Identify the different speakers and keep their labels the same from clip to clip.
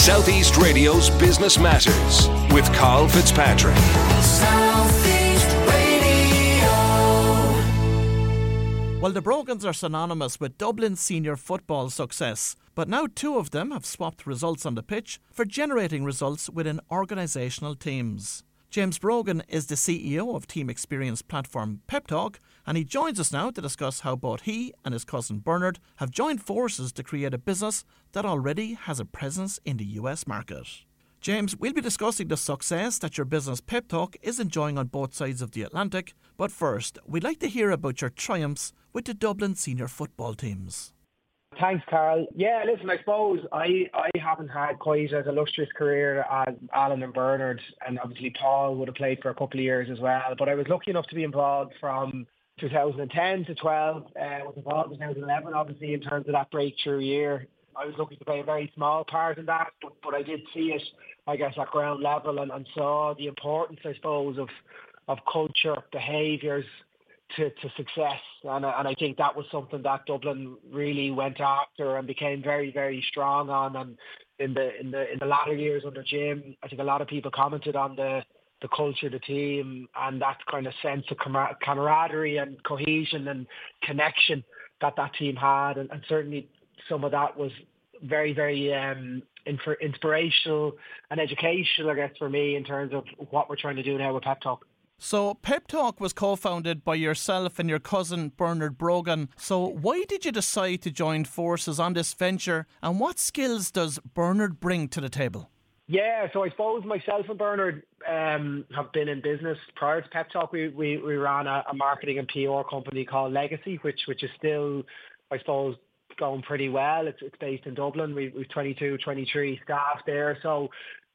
Speaker 1: Southeast Radio's Business Matters with Carl Fitzpatrick.
Speaker 2: Well, the Brogans are synonymous with Dublin's senior football success, but now two of them have swapped results on the pitch for generating results within organisational teams. James Brogan is the CEO of team experience platform Pep Talk, and he joins us now to discuss how both he and his cousin Bernard have joined forces to create a business that already has a presence in the US market. James, we'll be discussing the success that your business Pep Talk is enjoying on both sides of the Atlantic. But first, we'd like to hear about your triumphs with the Dublin senior football teams.
Speaker 3: Thanks, Carl. Yeah, listen, I suppose I, I haven't had quite as illustrious career as Alan and Bernard, and obviously Paul would have played for a couple of years as well. But I was lucky enough to be involved from 2010 to 12. Uh, was involved in 2011, obviously, in terms of that breakthrough year. I was lucky to play a very small part in that, but, but I did see it, I guess, at ground level and, and saw the importance, I suppose, of of culture, behaviours to, to success. And, and I think that was something that Dublin really went after and became very, very strong on. And in the in the in the latter years under Jim, I think a lot of people commented on the the culture the team and that kind of sense of camaraderie and cohesion and connection that that team had. And, and certainly some of that was very, very um, inspirational and educational, I guess, for me in terms of what we're trying to do now with Pep Talk.
Speaker 2: So, Pep Talk was co founded by yourself and your cousin Bernard Brogan. So, why did you decide to join forces on this venture and what skills does Bernard bring to the table?
Speaker 3: Yeah, so I suppose myself and Bernard um, have been in business prior to Pep Talk. We we, we ran a, a marketing and PR company called Legacy, which which is still, I suppose, going pretty well. It's it's based in Dublin. We, we've 22, 23 staff there. So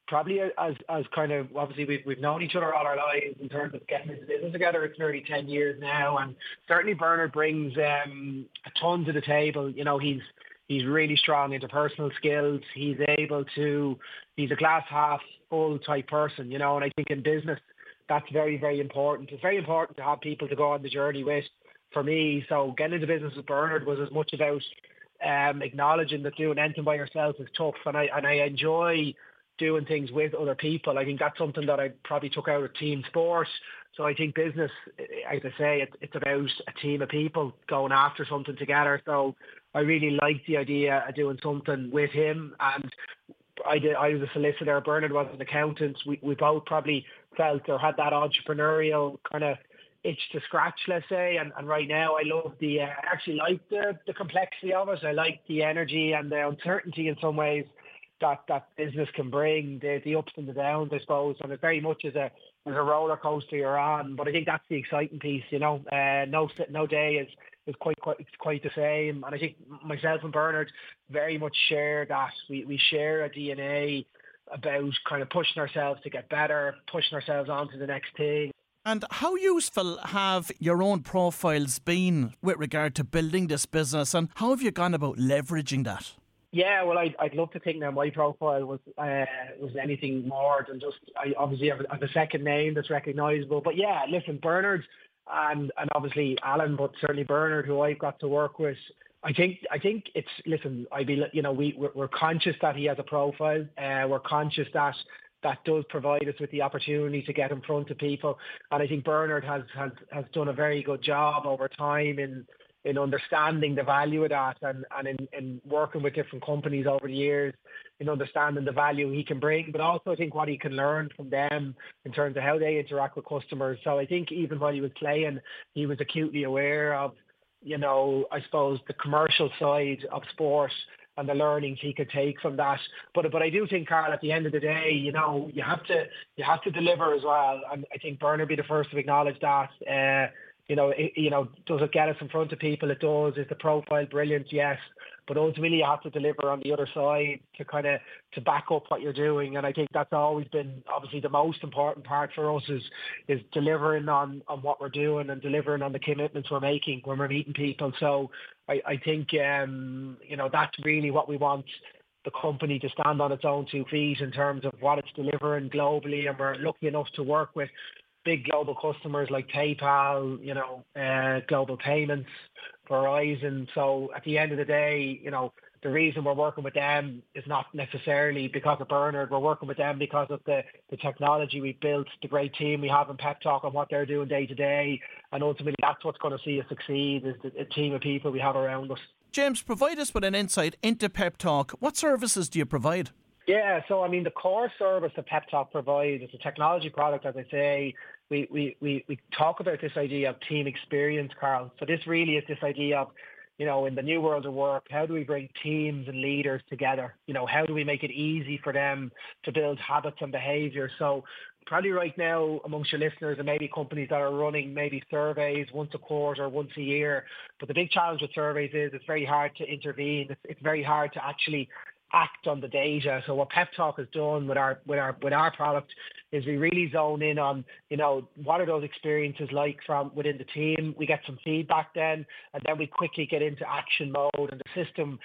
Speaker 3: probably as as kind of obviously we've we've known each other all our lives in terms of getting into business together. It's nearly ten years now, and certainly Bernard brings um, a ton to the table. You know, he's he's really strong interpersonal skills. He's able to he's a glass half full type person. You know, and I think in business that's very very important. It's very important to have people to go on the journey with. For me, so getting into business with Bernard was as much about um, acknowledging that doing anything by yourself is tough, and I and I enjoy doing things with other people. I think that's something that I probably took out of team sports. So I think business, as I say, it's, it's about a team of people going after something together. So I really liked the idea of doing something with him. And I did. I was a solicitor. Bernard was an accountant. We we both probably felt or had that entrepreneurial kind of itch to scratch, let's say. And, and right now, I love the. Uh, I actually like the the complexity of it. I like the energy and the uncertainty in some ways that that business can bring, the the ups and the downs, I suppose, and it very much is a is a roller coaster you're on. But I think that's the exciting piece, you know. Uh, no no day is is quite quite it's quite the same, and I think myself and Bernard very much share that. We we share a DNA about kind of pushing ourselves to get better, pushing ourselves on to the next thing.
Speaker 2: And how useful have your own profiles been with regard to building this business, and how have you gone about leveraging that?
Speaker 3: Yeah, well, I'd, I'd love to think that my profile was uh, was anything more than just I obviously have, have a second name that's recognisable. But yeah, listen, Bernard and and obviously Alan, but certainly Bernard, who I've got to work with. I think I think it's listen. I be you know we we're, we're conscious that he has a profile. Uh, we're conscious that that does provide us with the opportunity to get in front of people. And I think Bernard has has has done a very good job over time in in understanding the value of that and, and in, in working with different companies over the years in understanding the value he can bring, but also I think what he can learn from them in terms of how they interact with customers. So I think even while he was playing, he was acutely aware of, you know, I suppose the commercial side of sport and the learnings he could take from that. But but I do think, Carl, at the end of the day, you know, you have to you have to deliver as well. And I think Bernard be the first to acknowledge that. Uh, you know, it, you know, does it get us in front of people? It does. Is the profile brilliant? Yes. But ultimately, you have to deliver on the other side to kind of to back up what you're doing. And I think that's always been obviously the most important part for us is is delivering on on what we're doing and delivering on the commitments we're making when we're meeting people. So I, I think um, you know that's really what we want the company to stand on its own two feet in terms of what it's delivering globally, and we're lucky enough to work with big global customers like PayPal, you know, uh, Global Payments, Verizon. So at the end of the day, you know, the reason we're working with them is not necessarily because of Bernard. We're working with them because of the, the technology we've built, the great team we have in Pep Talk and what they're doing day to day. And ultimately, that's what's going to see us succeed is the, the team of people we have around us.
Speaker 2: James, provide us with an insight into Pep Talk. What services do you provide?
Speaker 3: Yeah, so I mean, the core service that Pep Talk provides is a technology product, as I say. We, we, we, we talk about this idea of team experience, Carl. So this really is this idea of you know, in the new world of work, how do we bring teams and leaders together? You know, how do we make it easy for them to build habits and behavior? So probably right now amongst your listeners and maybe companies that are running maybe surveys once a quarter, once a year. But the big challenge with surveys is it's very hard to intervene. It's, it's very hard to actually act on the data. So what Pep Talk has done with our with our with our product is we really zone in on, you know, what are those experiences like from within the team. We get some feedback then, and then we quickly get into action mode, and the system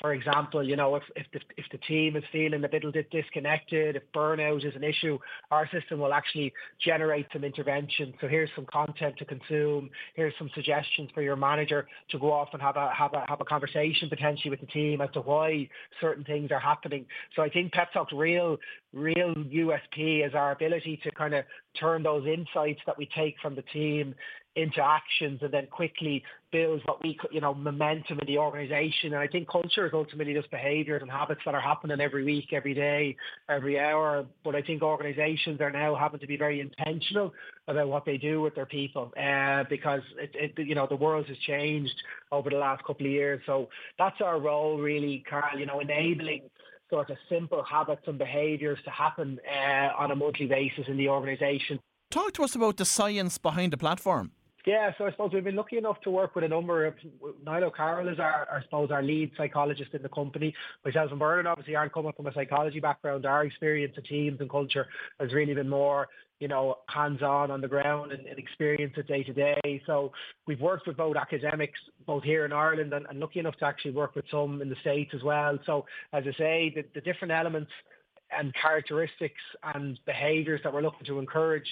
Speaker 3: for example, you know, if if the if the team is feeling a little bit disconnected, if burnout is an issue, our system will actually generate some intervention. So here's some content to consume. Here's some suggestions for your manager to go off and have a have a have a conversation potentially with the team as to why certain things are happening. So I think Pep Talk's real real USP is our ability to kind of turn those insights that we take from the team into actions and then quickly build what we you know momentum in the organization. And I think culture is ultimately just behaviors and habits that are happening every week every day every hour. But I think organizations are now having to be very intentional about what they do with their people uh, because it, it you know the world has changed over the last couple of years. So that's our role really Carl you know enabling sort of simple habits and behaviors to happen uh, on a monthly basis in the organization
Speaker 2: Talk to us about the science behind the platform.
Speaker 3: Yeah, so I suppose we've been lucky enough to work with a number of. Niall O'Carroll is our, I suppose, our lead psychologist in the company. Myself and Bernard obviously aren't coming from a psychology background. Our experience of teams and culture has really been more, you know, hands-on on the ground and, and experience it day to day. So we've worked with both academics, both here in Ireland, and, and lucky enough to actually work with some in the States as well. So as I say, the, the different elements and characteristics and behaviours that we're looking to encourage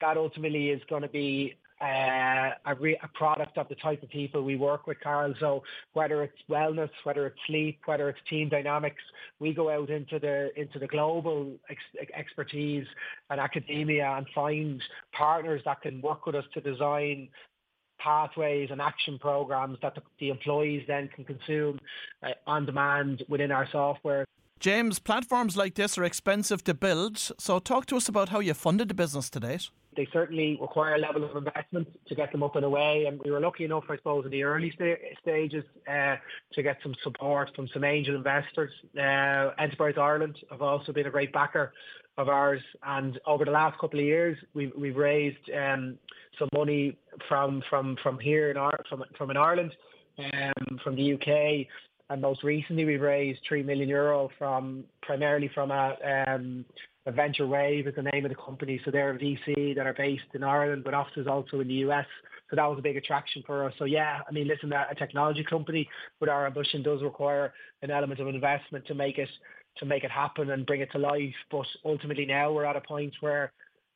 Speaker 3: that ultimately is going to be uh, a, re- a product of the type of people we work with, Carl. So whether it's wellness, whether it's sleep, whether it's team dynamics, we go out into the into the global ex- expertise and academia and find partners that can work with us to design pathways and action programs that the, the employees then can consume uh, on demand within our software.
Speaker 2: James, platforms like this are expensive to build, so talk to us about how you funded the business to date.
Speaker 3: They certainly require a level of investment to get them up and away, and we were lucky enough, I suppose, in the early sta- stages uh, to get some support from some angel investors. Uh, Enterprise Ireland have also been a great backer of ours, and over the last couple of years, we've we've raised um, some money from from from here in from from in Ireland, um, from the UK and most recently we've raised three million euro from primarily from a, um, Venture Wave is the name of the company. So they're a VC that are based in Ireland, but offices also in the US. So that was a big attraction for us. So yeah, I mean, listen, a technology company with our ambition does require an element of investment to make it to make it happen and bring it to life. But ultimately now we're at a point where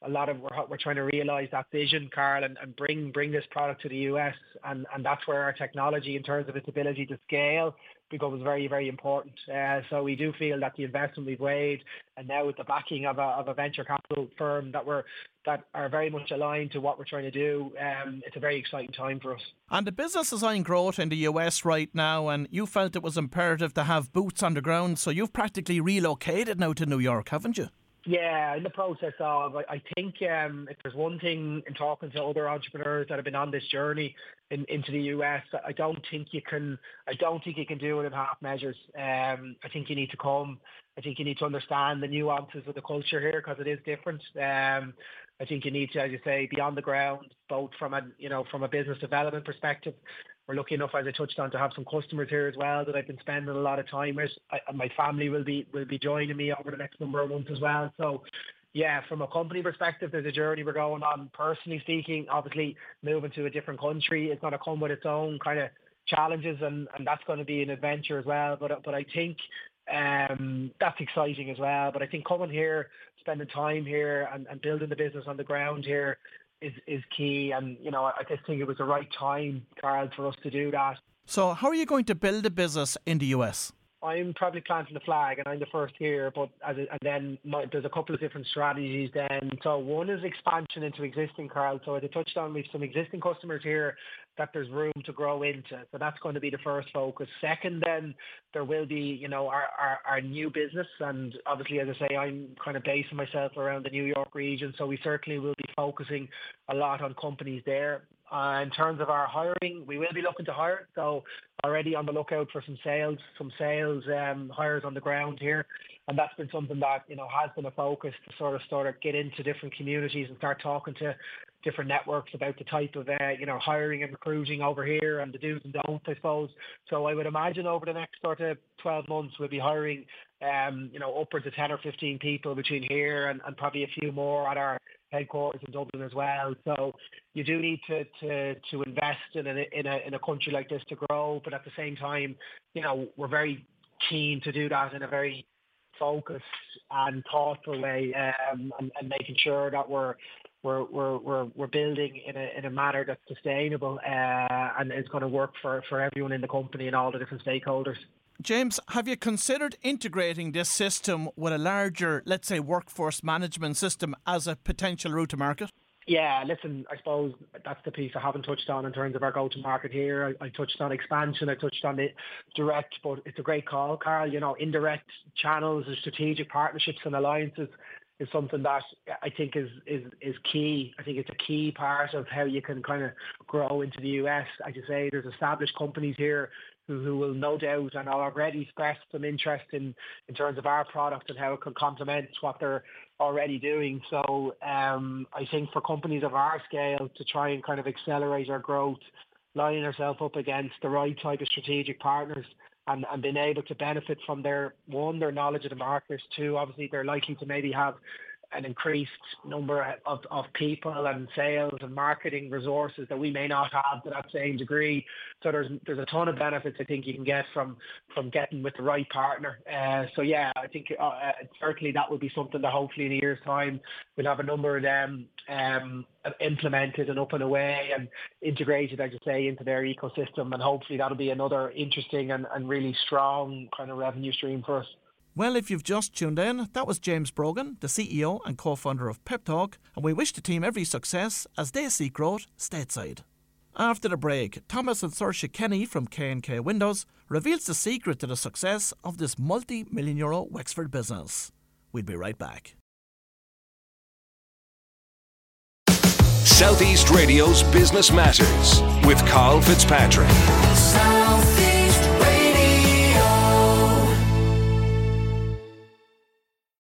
Speaker 3: a lot of we're, we're trying to realize that vision, Carl, and, and bring bring this product to the US, and and that's where our technology, in terms of its ability to scale, becomes very very important. Uh, so we do feel that the investment we've made, and now with the backing of a of a venture capital firm that we're that are very much aligned to what we're trying to do, um, it's a very exciting time for us.
Speaker 2: And the business is on growth in the US right now, and you felt it was imperative to have boots on the ground, so you've practically relocated now to New York, haven't you?
Speaker 3: Yeah, in the process of, I think um, if there's one thing in talking to other entrepreneurs that have been on this journey in, into the US, I don't think you can, I don't think you can do it in half measures. Um, I think you need to come. I think you need to understand the nuances of the culture here because it is different. Um, I think you need to, as you say, be on the ground, both from a, you know, from a business development perspective, we're lucky enough, as I touched on, to have some customers here as well that I've been spending a lot of time with. I, my family will be will be joining me over the next number of months as well. So, yeah, from a company perspective, there's a journey we're going on. Personally speaking, obviously moving to a different country is going to come with its own kind of challenges, and, and that's going to be an adventure as well. But but I think um, that's exciting as well. But I think coming here, spending time here, and, and building the business on the ground here is is key. And you know, I just think it was the right time, Carl, for us to do that.
Speaker 2: So, how are you going to build a business in the US?
Speaker 3: I'm probably planting the flag, and I'm the first here. But a, and then my, there's a couple of different strategies. Then, so one is expansion into existing Carl. So as I touched on, we've some existing customers here that there's room to grow into. So that's going to be the first focus. Second, then there will be, you know, our, our, our new business. And obviously, as I say, I'm kind of basing myself around the New York region. So we certainly will be focusing a lot on companies there. Uh, in terms of our hiring, we will be looking to hire. So already on the lookout for some sales, some sales um, hires on the ground here. And that's been something that, you know, has been a focus to sort of start of get into different communities and start talking to different networks about the type of, uh, you know, hiring and recruiting over here and the do's and don'ts, I suppose. So I would imagine over the next sort of 12 months, we'll be hiring, um, you know, upwards of 10 or 15 people between here and, and probably a few more at our headquarters in Dublin as well. So you do need to to to invest in a in a in a country like this to grow, but at the same time, you know, we're very keen to do that in a very focused and thoughtful way, um, and, and making sure that we're we're we're we're we're building in a in a manner that's sustainable uh, and is going to work for for everyone in the company and all the different stakeholders.
Speaker 2: James, have you considered integrating this system with a larger, let's say, workforce management system as a potential route to market?
Speaker 3: Yeah, listen, I suppose that's the piece I haven't touched on in terms of our go-to-market here. I, I, touched on expansion, I touched on the direct, but it's a great call, Carl. You know, indirect channels and strategic partnerships and alliances is something that I think is, is, is key. I think it's a key part of how you can kind of grow into the US. As you say, there's established companies here who, will no doubt and already expressed some interest in, in terms of our product and how it can complement what they're already doing. So um, I think for companies of our scale to try and kind of accelerate our growth, lining ourselves up against the right type of strategic partners and, and being able to benefit from their one, their knowledge of the markets, two, obviously they're likely to maybe have an increased number of, of people and sales and marketing resources that we may not have to that same degree. So there's there's a ton of benefits I think you can get from from getting with the right partner. Uh, so yeah, I think uh, uh certainly that will be something that hopefully in a year's time we'll have a number of them um, implemented and up and away and integrated, as you say, into their ecosystem. And hopefully that'll be another interesting and, and really strong kind of revenue stream for us.
Speaker 2: Well, if you've just tuned in, that was James Brogan, the CEO and co founder of Pep Talk, and we wish the team every success as they seek growth stateside. After the break, Thomas and Saoirse Kenny from K&K Windows reveals the secret to the success of this multi-million euro Wexford business. We'll be right back.
Speaker 1: Southeast Radio's Business Matters with Carl Fitzpatrick. Southeast Radio.